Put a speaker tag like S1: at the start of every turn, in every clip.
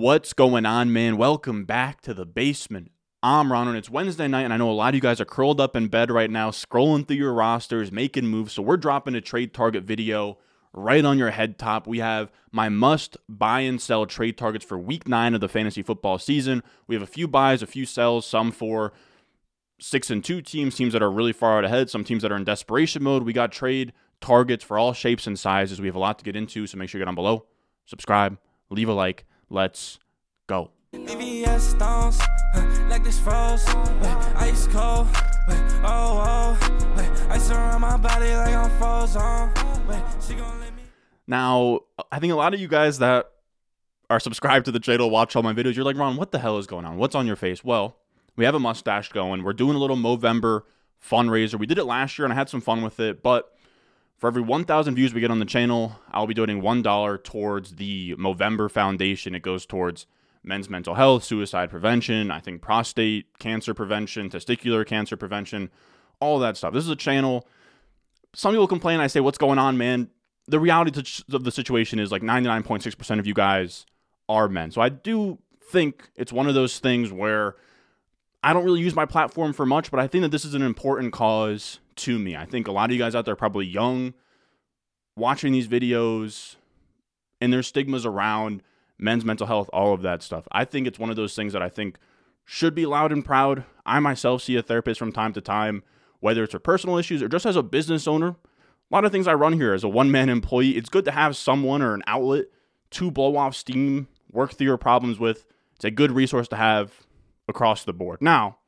S1: What's going on, man? Welcome back to the basement. I'm Ron, and it's Wednesday night, and I know a lot of you guys are curled up in bed right now, scrolling through your rosters, making moves. So we're dropping a trade target video right on your head top. We have my must buy and sell trade targets for week nine of the fantasy football season. We have a few buys, a few sells, some for six and two teams, teams that are really far out ahead, some teams that are in desperation mode. We got trade targets for all shapes and sizes. We have a lot to get into, so make sure you get on below, subscribe, leave a like. Let's go.
S2: VVS stones, like this froze, ice cold, oh, oh, ice around my body like I'm frozen. She gon' let me.
S1: Now, I think a lot of you guys that are subscribed to the channel, watch all my videos, you're like, Ron, what the hell is going on? What's on your face? Well, we have a mustache going. We're doing a little Movember fundraiser. We did it last year and I had some fun with it, but for every 1,000 views we get on the channel, I'll be donating $1 towards the Movember Foundation. It goes towards men's mental health, suicide prevention, I think prostate cancer prevention, testicular cancer prevention, all that stuff. This is a channel. Some people complain. I say, what's going on, man? The reality of the situation is like 99.6% of you guys are men. So I do think it's one of those things where I don't really use my platform for much, but I think that this is an important cause to me. I think a lot of you guys out there are probably young, watching these videos, and there's stigmas around men's mental health, all of that stuff. I think it's one of those things that I think should be loud and proud. I myself see a therapist from time to time, whether it's for personal issues or just as a business owner. A lot of things I run here as a one man employee. It's good to have someone or an outlet to blow off steam, work through your problems with. It's a good resource to have across the board. Now,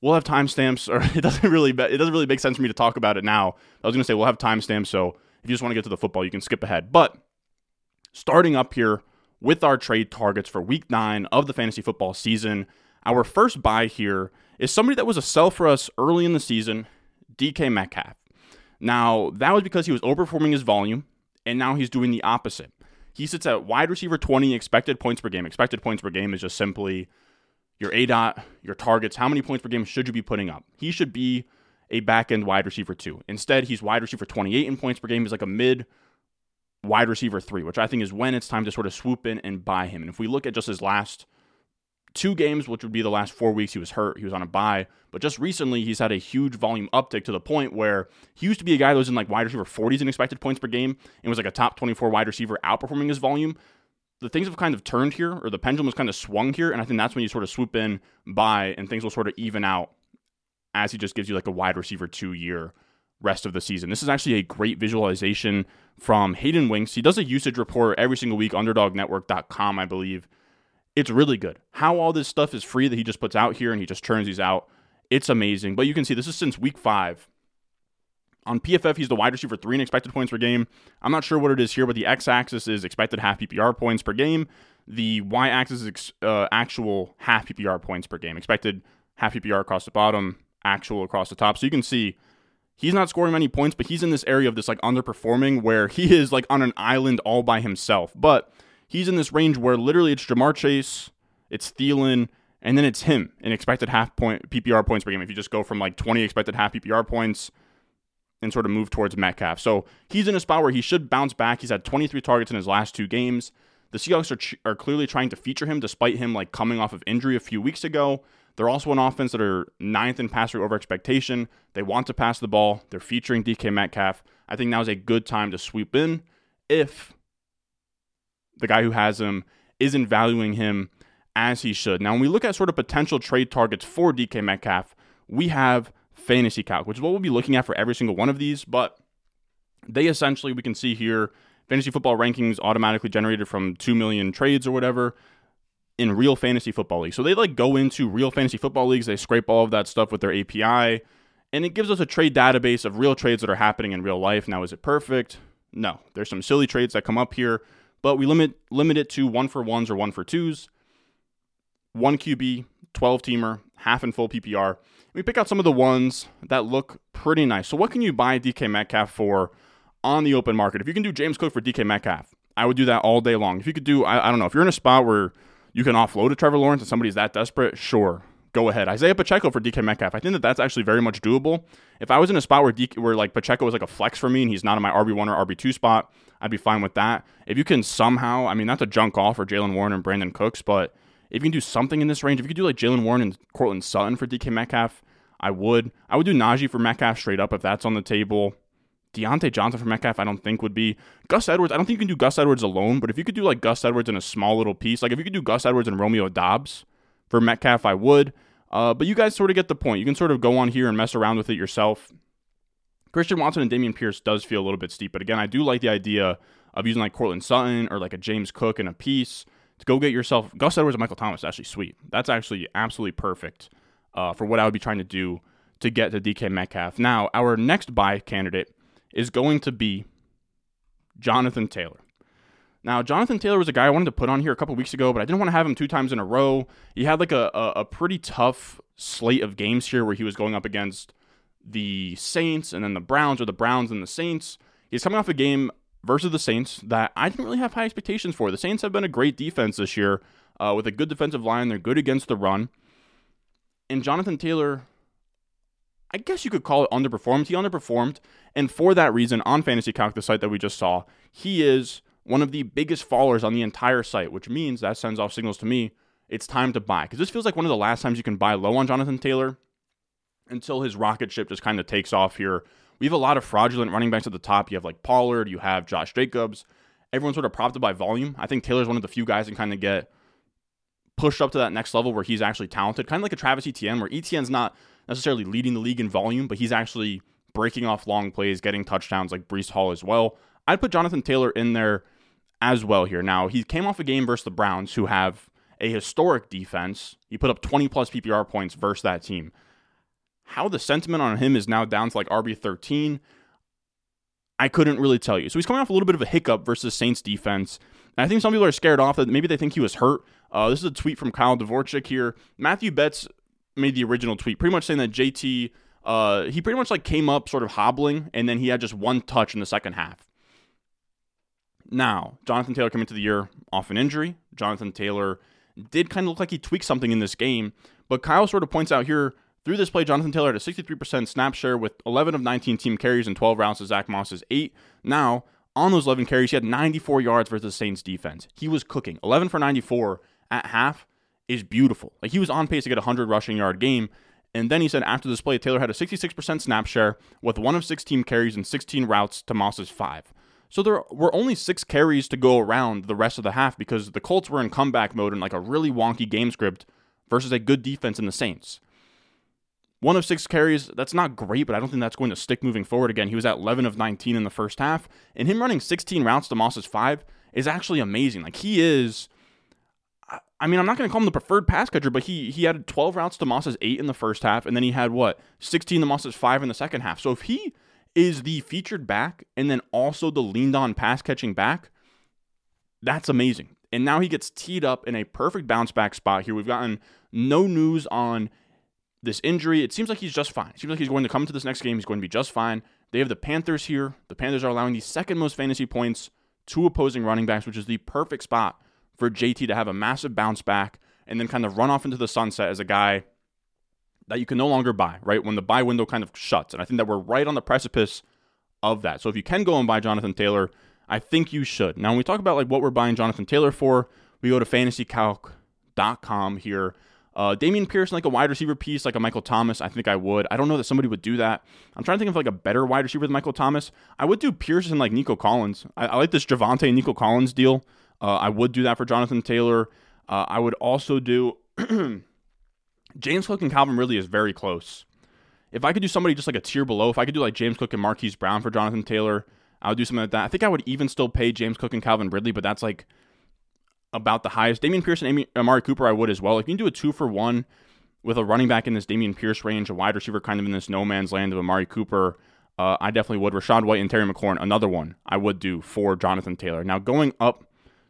S1: we'll have timestamps, or it doesn't really it doesn't really make sense for me to talk about it now. I was going to say we'll have timestamps, so if you just want to get to the football, you can skip ahead. But starting up here with our trade targets for Week Nine of the fantasy football season, our first buy here is somebody that was a sell for us early in the season, DK Metcalf. Now that was because he was overperforming his volume, and now he's doing the opposite. He sits at wide receiver 20 expected points per game. Expected points per game is just simply your A dot, your targets, how many points per game should you be putting up? He should be a back end wide receiver two. Instead, he's wide receiver 28 in points per game. He's like a mid wide receiver three, which I think is when it's time to sort of swoop in and buy him. And if we look at just his last two games, which would be the last four weeks, he was hurt, he was on a bye, But just recently, he's had a huge volume uptick to the point where he used to be a guy that was in like wide receiver 40s in expected points per game and was like a top 24 wide receiver, outperforming his volume the things have kind of turned here, or the pendulum has kind of swung here, and I think that's when you sort of swoop in, buy, and things will sort of even out as he just gives you like a wide receiver two year rest of the season. This is actually a great visualization from Hayden Winks. He does a usage report every single week, underdognetwork.com, I believe. It's really good. How all this stuff is free that he just puts out here and he just turns these out. It's amazing. But you can see this is since week five. On PFF, he's the wide receiver three in expected points per game. I'm not sure what it is here, but the x axis is expected half PPR points per game. The y axis is uh, actual half PPR points per game. Expected half PPR across the bottom, actual across the top. So you can see he's not scoring many points, but he's in this area of this like underperforming where he is like on an island all by himself. But he's in this range where literally it's Ja'Marr Chase, it's Thielen, and then it's him in expected half point PPR points per game. If you just go from like 20 expected half PPR points and sort of move towards Metcalf. So he's in a spot where he should bounce back. He's had 23 targets in his last two games. The Seahawks are, ch- are clearly trying to feature him despite him like coming off of injury a few weeks ago. They're also an offense that are ninth in pass rate over expectation. They want to pass the ball. They're featuring DK Metcalf. I think now is a good time to sweep in if the guy who has him isn't valuing him as he should. Now, when we look at sort of potential trade targets for DK Metcalf, we have fantasy calc, which is what we'll be looking at for every single one of these. But they essentially, we can see here, fantasy football rankings automatically generated from 2 million trades or whatever in real fantasy football leagues. So they like go into real fantasy football leagues, they scrape all of that stuff with their API, and it gives us a trade database of real trades that are happening in real life. Now, is it perfect? No. There's some silly trades that come up here, but we limit limit it to one for ones or one for twos, one QB, 12 teamer, half and full PPR. We pick out some of the ones that look pretty nice. So, what can you buy DK Metcalf for on the open market? If you can do James Cook for DK Metcalf, I would do that all day long. If you could do, I, I don't know, if you're in a spot where you can offload to Trevor Lawrence and somebody's that desperate, sure, go ahead. Isaiah Pacheco for DK Metcalf. I think that that's actually very much doable. If I was in a spot where DK, where like Pacheco was like a flex for me and he's not in my RB one or RB two spot, I'd be fine with that. If you can somehow, I mean, that's a junk off for Jaylen Warren and Brandin Cooks, but if you can do something in this range, if you could do like Jaylen Warren and Courtland Sutton for DK Metcalf, I would. I would do Najee for Metcalf straight up if that's on the table. Diontae Johnson for Metcalf, I don't think would be. Gus Edwards, I don't think you can do Gus Edwards alone, but if you could do like Gus Edwards in a small little piece, like if you could do Gus Edwards and Romeo Doubs for Metcalf, I would. Uh, but you guys sort of get the point. You can sort of go on here and mess around with it yourself. Christian Watson and Dameon Pierce does feel a little bit steep, but again, I do like the idea of using like Courtland Sutton or like a James Cook in a piece go get yourself Gus Edwards and Michael Thomas. Actually, sweet. That's actually absolutely perfect uh, for what I would be trying to do to get to DK Metcalf. Now, our next buy candidate is going to be Jonathan Taylor. Now, Jonathan Taylor was a guy I wanted to put on here a couple weeks ago, but I didn't want to have him two times in a row. He had like a, a, a pretty tough slate of games here where he was going up against the Saints and then the Browns or the Browns and the Saints. He's coming off a game versus the Saints that I didn't really have high expectations for. The Saints have been a great defense this year uh, with a good defensive line. They're good against the run. And Jonathan Taylor I guess you could call it underperformed. He underperformed. And for that reason, on Fantasy Calc, the site that we just saw, he is one of the biggest fallers on the entire site, which means that sends off signals to me it's time to buy. Because this feels like one of the last times you can buy low on Jonathan Taylor until his rocket ship just kind of takes off here. We have a lot of fraudulent running backs at the top. You have like Pollard, you have Josh Jacobs. Everyone's sort of propped up by volume. I think Taylor's one of the few guys that kind of get pushed up to that next level where he's actually talented, kind of like a Travis Etienne, where Etienne's not necessarily leading the league in volume, but he's actually breaking off long plays, getting touchdowns like Breece Hall as well. I'd put Jonathan Taylor in there as well here. Now, he came off a game versus the Browns, who have a historic defense. He put up 20 plus PPR points versus that team. How the sentiment on him is now down to like RB13, I couldn't really tell you. So he's coming off a little bit of a hiccup versus Saints defense. And I think some people are scared off that maybe they think he was hurt. Uh, this is a tweet from Kyle Dvorchak here. Matthew Betz made the original tweet, pretty much saying that JT, uh, he pretty much like came up sort of hobbling, and then he had just one touch in the second half. Now, Jonathan Taylor coming into the year off an injury. Jonathan Taylor did kind of look like he tweaked something in this game, but Kyle sort of points out here through this play, Jonathan Taylor had a 63% snap share with 11 of 19 team carries and 12 rounds to Zach Moss's 8. Now, on those 11 carries, he had 94 yards versus the Saints defense. He was cooking. 11 for 94 at half is beautiful. Like he was on pace to get a 100 rushing yard game. And then he said after this play, Taylor had a 66% snap share with one of 16 carries and 16 routes to Moss's five. So there were only six carries to go around the rest of the half because the Colts were in comeback mode in like a really wonky game script versus a good defense in the Saints. One of six carries, that's not great, but I don't think that's going to stick moving forward again. He was at 11 of 19 in the first half, and him running 16 routes to Moss's five is actually amazing. Like he is I mean, I'm not going to call him the preferred pass catcher, but he he had 12 routes to Moss's eight in the first half, and then he had what 16 to Moss's five in the second half. So if he is the featured back and then also the leaned on pass catching back, that's amazing. And now he gets teed up in a perfect bounce back spot here. We've gotten no news on this injury. It seems like he's just fine. It seems like he's going to come to this next game. He's going to be just fine. They have the Panthers here. The Panthers are allowing the second most fantasy points to opposing running backs, which is the perfect spot for JT to have a massive bounce back and then kind of run off into the sunset as a guy that you can no longer buy, right? When the buy window kind of shuts. And I think that we're right on the precipice of that. So if you can go and buy Jonathan Taylor, I think you should. Now, when we talk about like what we're buying Jonathan Taylor for, we go to fantasycalc.com here. Uh, Dameon Pierce, like a wide receiver piece, like a Michael Thomas, I think I would. I don't know that somebody would do that. I'm trying to think of like a better wide receiver than Michael Thomas. I would do Pierce and like Nico Collins. I, I like this Javonte and Nico Collins deal. Uh, I would do that for Jonathan Taylor. Uh, I would also do James Cook and Calvin Ridley is very close. If I could do somebody just like a tier below, if I could do like James Cook and Marquise Brown for Jonathan Taylor, I would do something like that. I think I would even still pay James Cook and Calvin Ridley, but that's like about the highest. Dameon Pierce and Amy, Amari Cooper, I would as well. If you can do a two for one with a running back in this Dameon Pierce range, a wide receiver kind of in this no man's land of Amari Cooper, uh, I definitely would. Rachaad White and Terry McLaurin, another one I would do for Jonathan Taylor. Now going up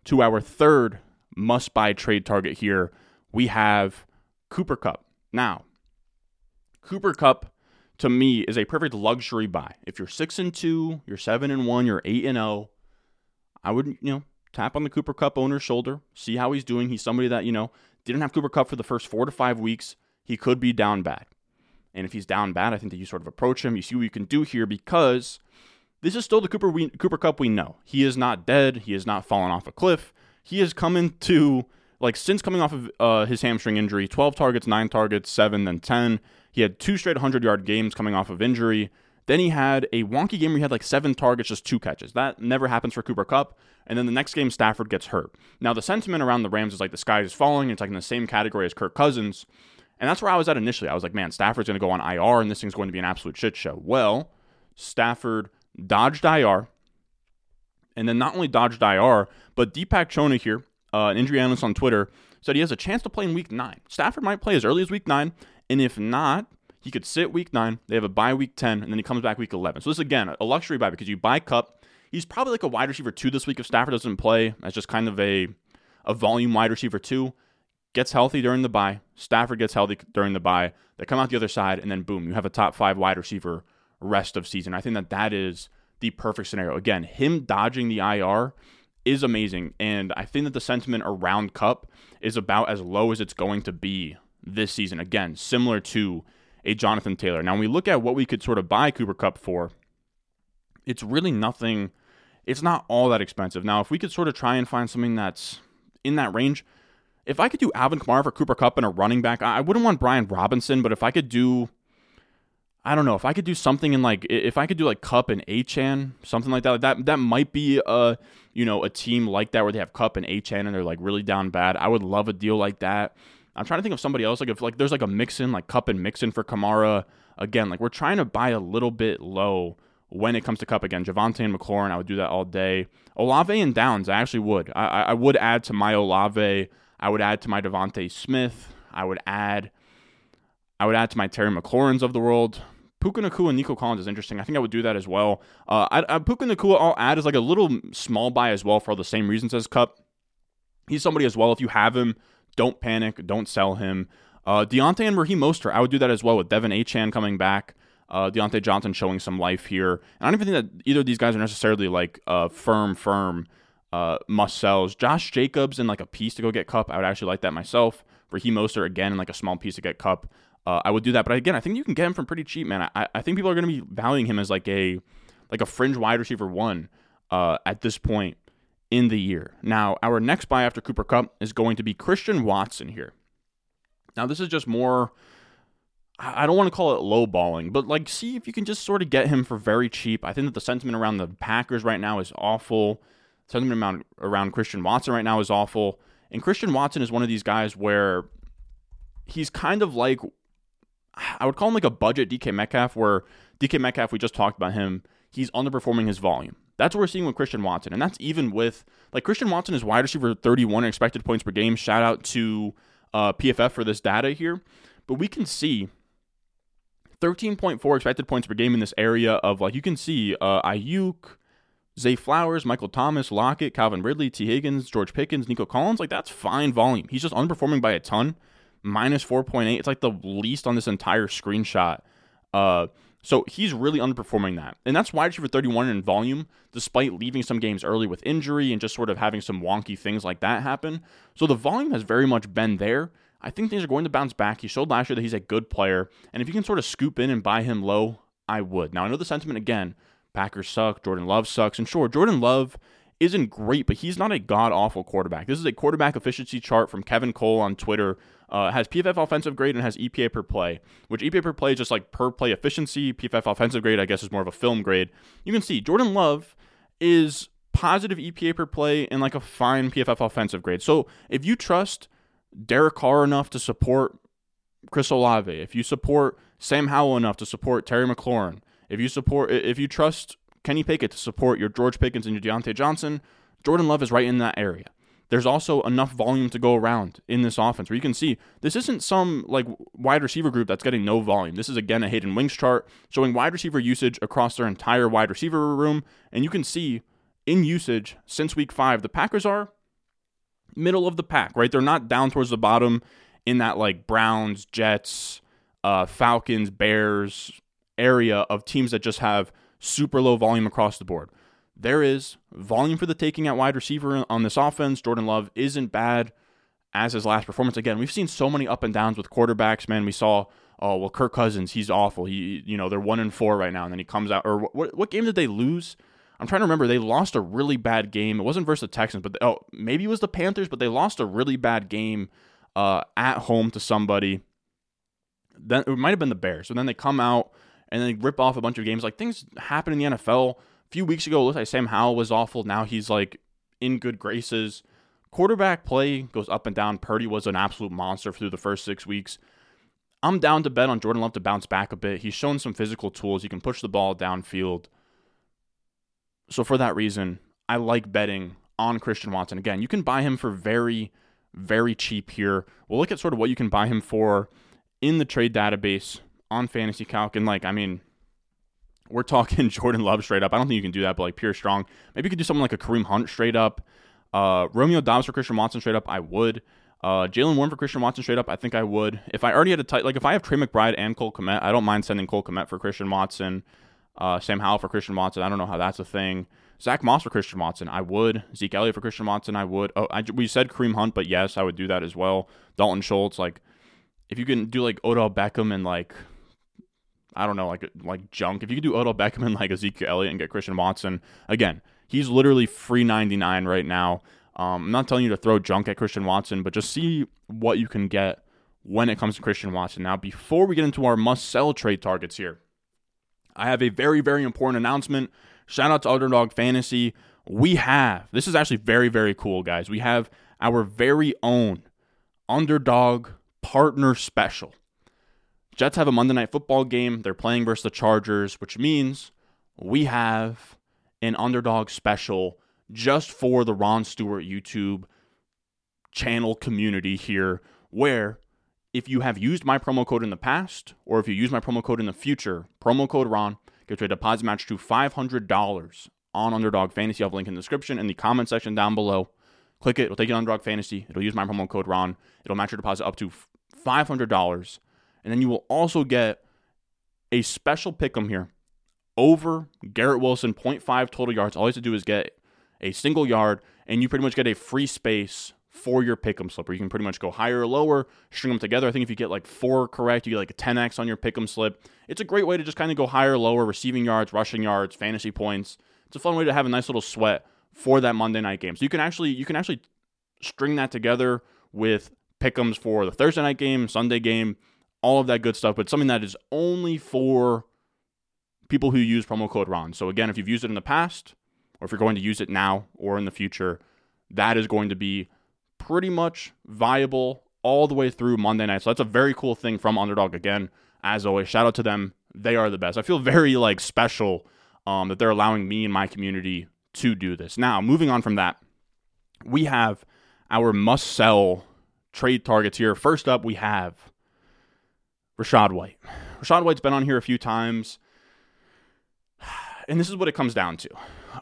S1: to our third must buy trade target here, we have Cooper Kupp. Now, Cooper Kupp to me is a perfect luxury buy. If you're 6 and 2, you're 7 and 1, you're 8 and 0, I would, you know, tap on the Cooper Kupp owner's shoulder, see how he's doing. He's somebody that, you know, didn't have Cooper Kupp for the first 4 to 5 weeks. he could be down bad. And if he's down bad, I think that you sort of approach him. You see what you can do here because this is still the Cooper we, Cooper Kupp we know. He is not dead. He has not fallen off a cliff. He has come into like since coming off of uh, his hamstring injury, 12 targets, nine targets, seven, then 10. He had two straight 100 yard games coming off of injury. Then he had a wonky game where he had like seven targets, just two catches. That never happens for Cooper Kupp. And then the next game, Stafford gets hurt. Now, the sentiment around the Rams is like the sky is falling. It's like in the same category as Kirk Cousins. And that's where I was at initially. I was like, man, Stafford's going to go on IR and this thing's going to be an absolute shit show. Well, Stafford dodged IR. And then not only dodged IR, but Deepak Chona here, uh, an injury analyst on Twitter, said he has a chance to play in week nine. Stafford might play as early as week nine. And if not, he could sit week nine. They have a bye week 10, and then he comes back week 11. So this, again, a luxury buy because you buy Kupp. He's probably like a wide receiver two this week if Stafford doesn't play. That's just kind of a, a volume wide receiver two. Gets healthy during the bye. Stafford gets healthy during the bye. They come out the other side, and then boom, you have a top five wide receiver rest of season. I think that that is the perfect scenario. Again, him dodging the IR is amazing. And I think that the sentiment around Kupp is about as low as it's going to be this season. Again, similar to a Jonathan Taylor. Now, when we look at what we could sort of buy Cooper Kupp for, it's really nothing. It's not all that expensive. Now, if we could sort of try and find something that's in that range, if I could do Alvin Kamara for Cooper Kupp and a running back, I wouldn't want Brian Robinson, but if I could do, I don't know, if I could do something in like, if I could do like Kupp and Achane, something like that, that that might be a, you know, a team like that where they have Kupp and Achane and they're like really down bad. I would love a deal like that. I'm trying to think of somebody else. Like if like there's like a Mixon, like Kupp and Mixon for Kamara. Again, like we're trying to buy a little bit low when it comes to Kupp again. Javonte and McLaurin, I would do that all day. Olave and Downs, I actually would. I, I would add to my Olave. I would add to my DeVonta Smith. I would add. I would add to my Terry McLaurin's of the world. Puka Nacua and Nico Collins is interesting. I think I would do that as well. Uh, I, I, Puka Nacua I'll add as like a little small buy as well for all the same reasons as Kupp. He's somebody as well. If you have him, don't panic. Don't sell him. Uh, Diontae and Raheem Mostert, I would do that as well with Devin Achane coming back. Uh, Diontae Johnson showing some life here. And I don't even think that either of these guys are necessarily like uh, firm, firm uh, must sells. Josh Jacobs in like a piece to go get Kupp. I would actually like that myself. Raheem Mostert again in like a small piece to get Kupp. Uh, I would do that. But again, I think you can get him from pretty cheap, man. I, I think people are going to be valuing him as like a like a fringe wide receiver one uh, at this point in the year. Now, our next buy after Cooper Kupp is going to be Christian Watson here. Now, this is just more. I don't want to call it low balling, but like see if you can just sort of get him for very cheap. I think that the sentiment around the Packers right now is awful. The Sentiment around, around Christian Watson right now is awful. And Christian Watson is one of these guys where he's kind of like I would call him like a budget DK Metcalf, where DK Metcalf, we just talked about him, he's underperforming his volume. That's what we're seeing with Christian Watson. And that's even with, like, Christian Watson is wide receiver 31 expected points per game. Shout out to uh, PFF for this data here. But we can see 13.4 expected points per game in this area of, like, you can see uh, Aiyuk, Zay Flowers, Michael Thomas, Lockett, Calvin Ridley, T. Higgins, George Pickens, Nico Collins. Like, that's fine volume. He's just underperforming by a ton. Minus 4.8. It's like the least on this entire screenshot. Uh, so he's really underperforming that. And that's wide receiver 31 in volume, despite leaving some games early with injury and just sort of having some wonky things like that happen. So the volume has very much been there. I think things are going to bounce back. He showed last year that he's a good player. And if you can sort of scoop in and buy him low, I would. Now, I know the sentiment again Packers suck, Jordan Love sucks. And sure, Jordan Love isn't great, but he's not a god awful quarterback. This is a quarterback efficiency chart from Kevin Cole on Twitter uh, has PFF offensive grade and has EPA per play, which EPA per play is just like per play efficiency. PFF offensive grade, I guess, is more of a film grade. You can see Jordan Love is positive EPA per play and like a fine PFF offensive grade. So if you trust Derek Carr enough to support Chris Olave, if you support Sam Howell enough to support Terry McLaurin, if you support, if you trust Kenny Pickett to support your George Pickens and your Diontae Johnson, Jordan Love is right in that area there's also enough volume to go around in this offense where you can see this isn't some like wide receiver group that's getting no volume. This is again a Hayden Winks chart showing wide receiver usage across their entire wide receiver room. And you can see in usage since week five, the Packers are middle of the pack, right? They're not down towards the bottom in that like Browns, Jets, uh, Falcons, Bears area of teams that just have super low volume across the board there is volume for the taking at wide receiver on this offense. Jordan Love isn't bad as his last performance. Again, we've seen so many up and downs with quarterbacks, man. We saw, oh, well, Kirk Cousins, he's awful. He, you know, they're one and four right now, and then he comes out. Or what, what game did they lose? I'm trying to remember. They lost a really bad game. It wasn't versus the Texans, but oh, maybe it was the Panthers, but they lost a really bad game uh, at home to somebody. Then it might have been the Bears. So then they come out and they rip off a bunch of games. Like things happen in the NFL. A few weeks ago, it looked like Sam Howell was awful. Now he's like in good graces. Quarterback play goes up and down. Purdy was an absolute monster through the first six weeks. I'm down to bet on Jordan Love to bounce back a bit. He's shown some physical tools. He can push the ball downfield. So for that reason, I like betting on Christian Watson. Again, you can buy him for very, very cheap here. We'll look at sort of what you can buy him for in the trade database on Fantasy Calc. And like, I mean, we're talking Jordan Love straight up. I don't think you can do that, but like pure strong. Maybe you could do something like a Kareem Hunt straight up. Uh, Romeo Doubs for Christian Watson straight up. I would. Uh, Jaylen Warren for Christian Watson straight up. I think I would. If I already had a tight, like if I have Trey McBride and Cole Kmet, I don't mind sending Cole Kmet for Christian Watson. Uh, Sam Howell for Christian Watson. I don't know how that's a thing. Zach Moss for Christian Watson. I would. Zeke Elliott for Christian Watson. I would. Oh, I, we said Kareem Hunt, but yes, I would do that as well. Dalton Schultz. Like, if you can do like Odell Beckham and like, I don't know, like like junk. If you could do Odell Beckham and like Ezekiel Elliott and get Christian Watson, again, he's literally free ninety nine right now. Um, I'm not telling you to throw junk at Christian Watson, but just see what you can get when it comes to Christian Watson. Now, before we get into our must sell trade targets here, I have a very, very important announcement. Shout out to Underdog Fantasy. We have, this is actually very, very cool, guys. We have our very own Underdog Partner Special. Jets have a Monday Night Football game. They're playing versus the Chargers, which means we have an Underdog Special just for the Ron Stewart YouTube channel community here, where if you have used my promo code in the past or if you use my promo code in the future, promo code Ron gets you a deposit match to $500 on Underdog Fantasy. I'll have a link in the description in the comment section down below. Click it, it'll take you to Underdog Fantasy. It'll use my promo code Ron. It'll match your deposit up to $500. And then you will also get a special pick 'em here over Garrett Wilson, 0.5 total yards. All you have to do is get a single yard, and you pretty much get a free space for your pick'em slip, where you can pretty much go higher or lower, string them together. I think if you get like four correct, you get like a 10x on your pick'em slip. It's a great way to just kind of go higher or lower, receiving yards, rushing yards, fantasy points. It's a fun way to have a nice little sweat for that Monday night game. So you can actually you can actually string that together with pick'ems for the Thursday night game, Sunday game, all of that good stuff. But something that is only for people who use promo code Ron. So again, if you've used it in the past, or if you're going to use it now or in the future, that is going to be pretty much viable all the way through Monday night. So that's a very cool thing from Underdog. Again, as always, shout out to them. They are the best. I feel very like special um, that they're allowing me and my community to do this. Now, moving on from that, we have our must sell trade targets here. First up, we have Rachaad White. Rachaad White's been on here a few times. And this is what it comes down to.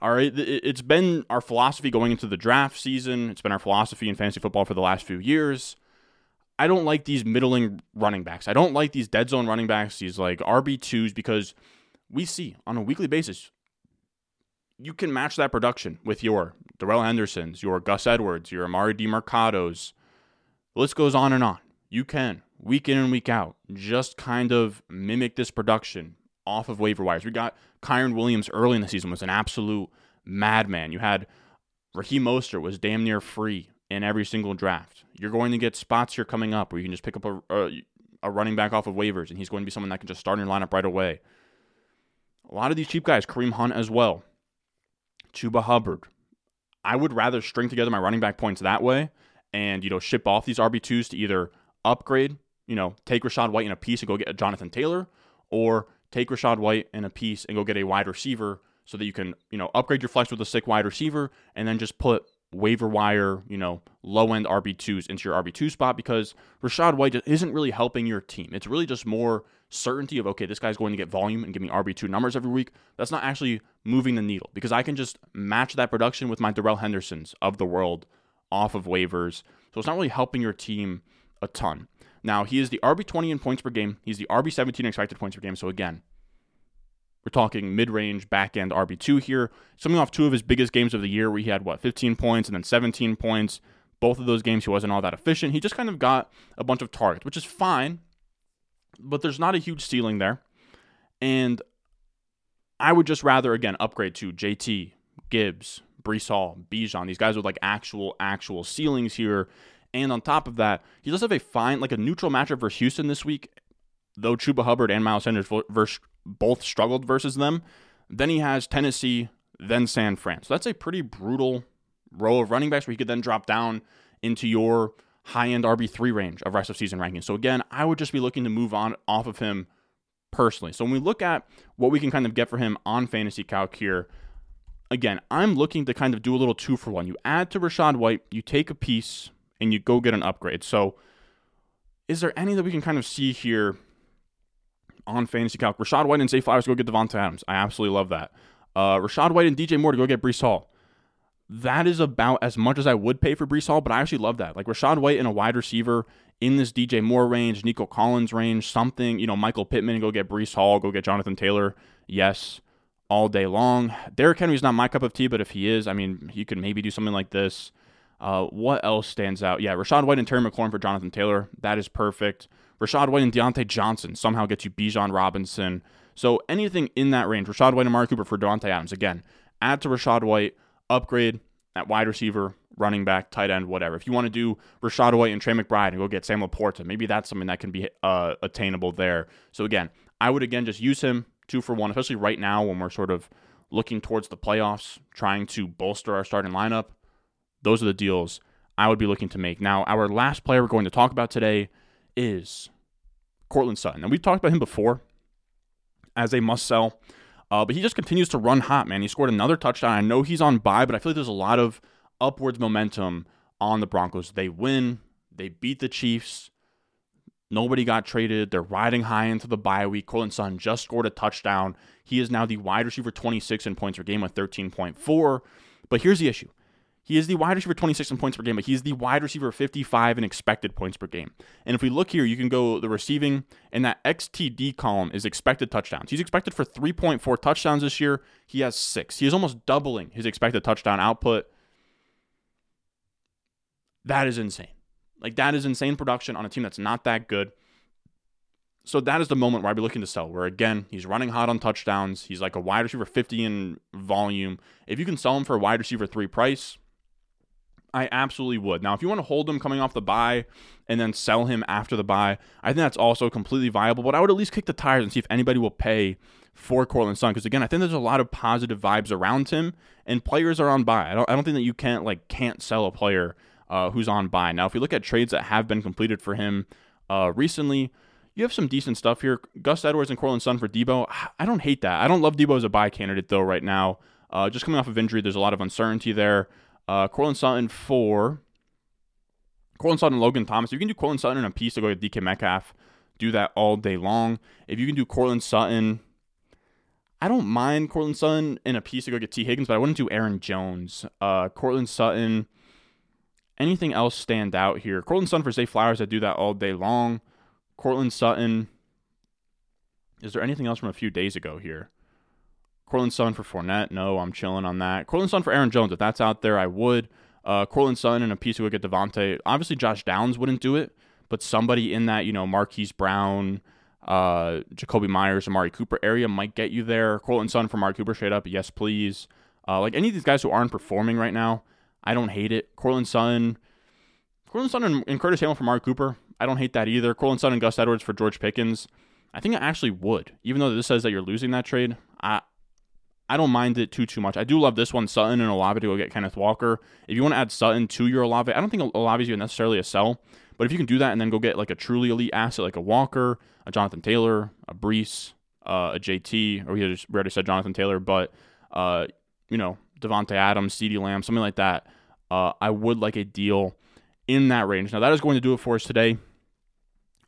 S1: All right. It's been our philosophy going into the draft season. It's been our philosophy in fantasy football for the last few years. I don't like these middling running backs. I don't like these dead zone running backs, these like RB2s, because we see on a weekly basis, you can match that production with your Darrell Hendersons, your Gus Edwards, your Emari Demercados. The list goes on and on. You can, week in and week out, just kind of mimic this production off of waiver wires. We got Kyren Williams early in the season was an absolute madman. You had Raheem Mostert was damn near free in every single draft. You're going to get spots here coming up where you can just pick up a, a, a running back off of waivers, and he's going to be someone that can just start in your lineup right away. A lot of these cheap guys, Kareem Hunt as well, Chuba Hubbard. I would rather string together my running back points that way and, you know, ship off these RB2s to either upgrade, you know, take Rachaad White in a piece and go get a Jonathan Taylor, or take Rachaad White in a piece and go get a wide receiver so that you can, you know, upgrade your flex with a sick wide receiver and then just put waiver wire, you know, low end RB2s into your RB2 spot because Rachaad White isn't really helping your team. It's really just more certainty of, okay, this guy's going to get volume and give me RB2 numbers every week. That's not actually moving the needle because I can just match that production with my Darrell Hendersons of the world off of waivers. So it's not really helping your team a ton. Now, he is the RB20 in points per game. He's the RB17 expected points per game. So again, we're talking mid range, back end RB2 here. Something off two of his biggest games of the year where he had, what, 15 points and then 17 points. Both of those games, he wasn't all that efficient. He just kind of got a bunch of targets, which is fine, but there's not a huge ceiling there. And I would just rather, again, upgrade to JT, Gibbs, Breece Hall, Bijan, these guys with like actual, actual ceilings here. And on top of that, he does have a fine, like a neutral matchup versus Houston this week, though Chuba Hubbard and Miles Sanders versus, both struggled versus them. Then he has Tennessee, then San Fran. So that's a pretty brutal row of running backs where he could then drop down into your high end RB3 range of rest of season rankings. So again, I would just be looking to move on off of him personally. So when we look at what we can kind of get for him on fantasy calc here, again, I'm looking to kind of do a little two for one. You add to Rachaad White, you take a piece, and you go get an upgrade. So is there any that we can kind of see here on fantasy calc? Rachaad White and Zay Flowers go get Davante Adams. I absolutely love that. Uh, Rachaad White and DJ Moore to go get Breece Hall. That is about as much as I would pay for Breece Hall, but I actually love that. Like Rachaad White and a wide receiver in this DJ Moore range, Nico Collins range, something, you know, Michael Pittman go get Breece Hall, go get Jonathan Taylor. Yes, all day long. Derrick Henry's not my cup of tea, but if he is, I mean, you could maybe do something like this. Uh, what else stands out? Yeah, Rachaad White and Terry McLaurin for Jonathan Taylor. That is perfect. Rachaad White and Diontae Johnson somehow gets you Bijan Robinson. So anything in that range, Rachaad White and Mark Cooper for Davante Adams. Again, add to Rachaad White, upgrade at wide receiver, running back, tight end, whatever. If you want to do Rachaad White and Trey McBride and go get Sam LaPorta, maybe that's something that can be uh, attainable there. So again, I would again just use him two for one, especially right now when we're sort of looking towards the playoffs, trying to bolster our starting lineup. Those are the deals I would be looking to make. Now, our last player we're going to talk about today is Courtland Sutton. And we've talked about him before as a must sell, uh, but he just continues to run hot, man. He scored another touchdown. I know he's on bye, but I feel like there's a lot of upwards momentum on the Broncos. They win, they beat the Chiefs. Nobody got traded. They're riding high into the bye week. Courtland Sutton just scored a touchdown. He is now the wide receiver 26 in points per game with 13.4. But here's the issue he is the wide receiver 26 in points per game, but he's the wide receiver 55 in expected points per game. And if we look here, you can go the receiving, and that XTD column is expected touchdowns. He's expected for 3.4 touchdowns this year. He has six. He is almost doubling his expected touchdown output. That is insane. Like, that is insane production on a team that's not that good. So that is the moment where I'd be looking to sell, where again, he's running hot on touchdowns. He's like a wide receiver 50 in volume. If you can sell him for a wide receiver three price, I absolutely would. Now, if you want to hold him coming off the bye and then sell him after the bye, I think that's also completely viable. But I would at least kick the tires and see if anybody will pay for Courtland Sutton. Because again, I think there's a lot of positive vibes around him, and players are on bye. I don't, I don't think that you can't like can't sell a player uh, who's on bye. Now, if you look at trades that have been completed for him uh, recently, you have some decent stuff here. Gus Edwards and Courtland Sutton for Deebo. I don't hate that. I don't love Deebo as a buy candidate though right now. Uh, just coming off of injury, there's a lot of uncertainty there. Uh, Sutton for Courtland Sutton Logan Thomas. You can do Courtland Sutton in a piece to go to DK Metcalf, do that all day long. If you can do Courtland Sutton, I don't mind Courtland Sutton in a piece to go get T. Higgins, but I wouldn't do Aaron Jones. Uh, Courtland Sutton. Anything else stand out here? Courtland Sutton for Zay Flowers, I do that all day long. Courtland Sutton. Is there anything else from a few days ago here? Courtland Sutton for Fournette. No, I'm chilling on that. Courtland Sutton for Aaron Jones. If that's out there, I would. Uh, Courtland Sutton and a piece would get Davante. Obviously, Josh Downs wouldn't do it, but somebody in that, you know, Marquise Brown, uh, Jakobi Meyers, Amari Cooper area might get you there. Courtland Sutton for Amari Cooper straight up. Yes, please. Uh, like any of these guys who aren't performing right now, I don't hate it. Courtland Sutton, Courtland Sutton and, Curtis Samuel for Amari Cooper. I don't hate that either. Courtland Sutton and Gus Edwards for George Pickens. I think I actually would, even though this says that you're losing that trade. I I don't mind it too too much. I do love this one, Sutton and Olave to go get Kenneth Walker. If you want to add Sutton to your Olave, I don't think Olave is necessarily a sell, but if you can do that and then go get like a truly elite asset like a Walker, a Jonathan Taylor, a Breece, uh, a JT, or we already said Jonathan Taylor, but uh, you know Davante Adams, CeeDee Lamb, something like that. Uh, I would like a deal in that range. Now that is going to do it for us today.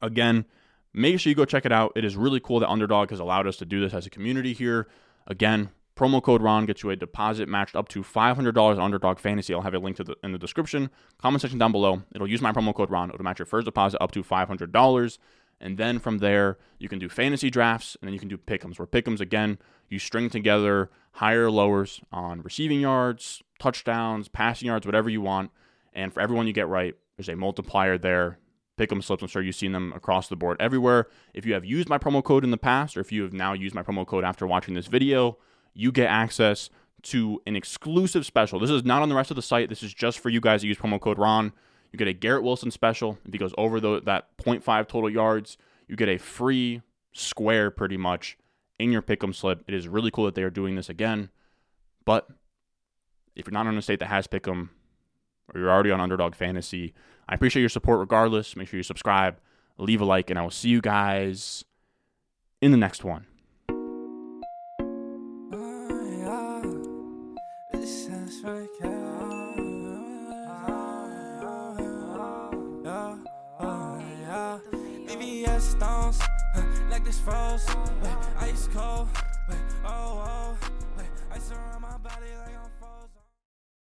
S1: Again, make sure you go check it out. It is really cool that Underdog has allowed us to do this as a community here. Again, Promo code Ron gets you a deposit matched up to $500 on Underdog Fantasy. I'll have a link to the, in the description, comment section down below. It'll use my promo code Ron. It'll match your first deposit up to $500. And then from there, you can do fantasy drafts and then you can do pick'ems. Where pick'ems, again, you string together higher lowers on receiving yards, touchdowns, passing yards, whatever you want. And for everyone you get right, there's a multiplier there. Pick 'em slips. I'm sure you've seen them across the board everywhere. If you have used my promo code in the past, or if you have now used my promo code after watching this video, you get access to an exclusive special. This is not on the rest of the site. This is just for you guys that use promo code Ron. You get a Garrett Wilson special. If he goes over the, that 0.5 total yards, you get a free square pretty much in your pick'em slip. It is really cool that they are doing this again. But if you're not on a state that has pick'em, or you're already on Underdog Fantasy, I appreciate your support regardless. Make sure you subscribe, leave a like, and I will see you guys in the next one.
S2: Stones, like this froze, ice cold, oh, oh, ice around my body like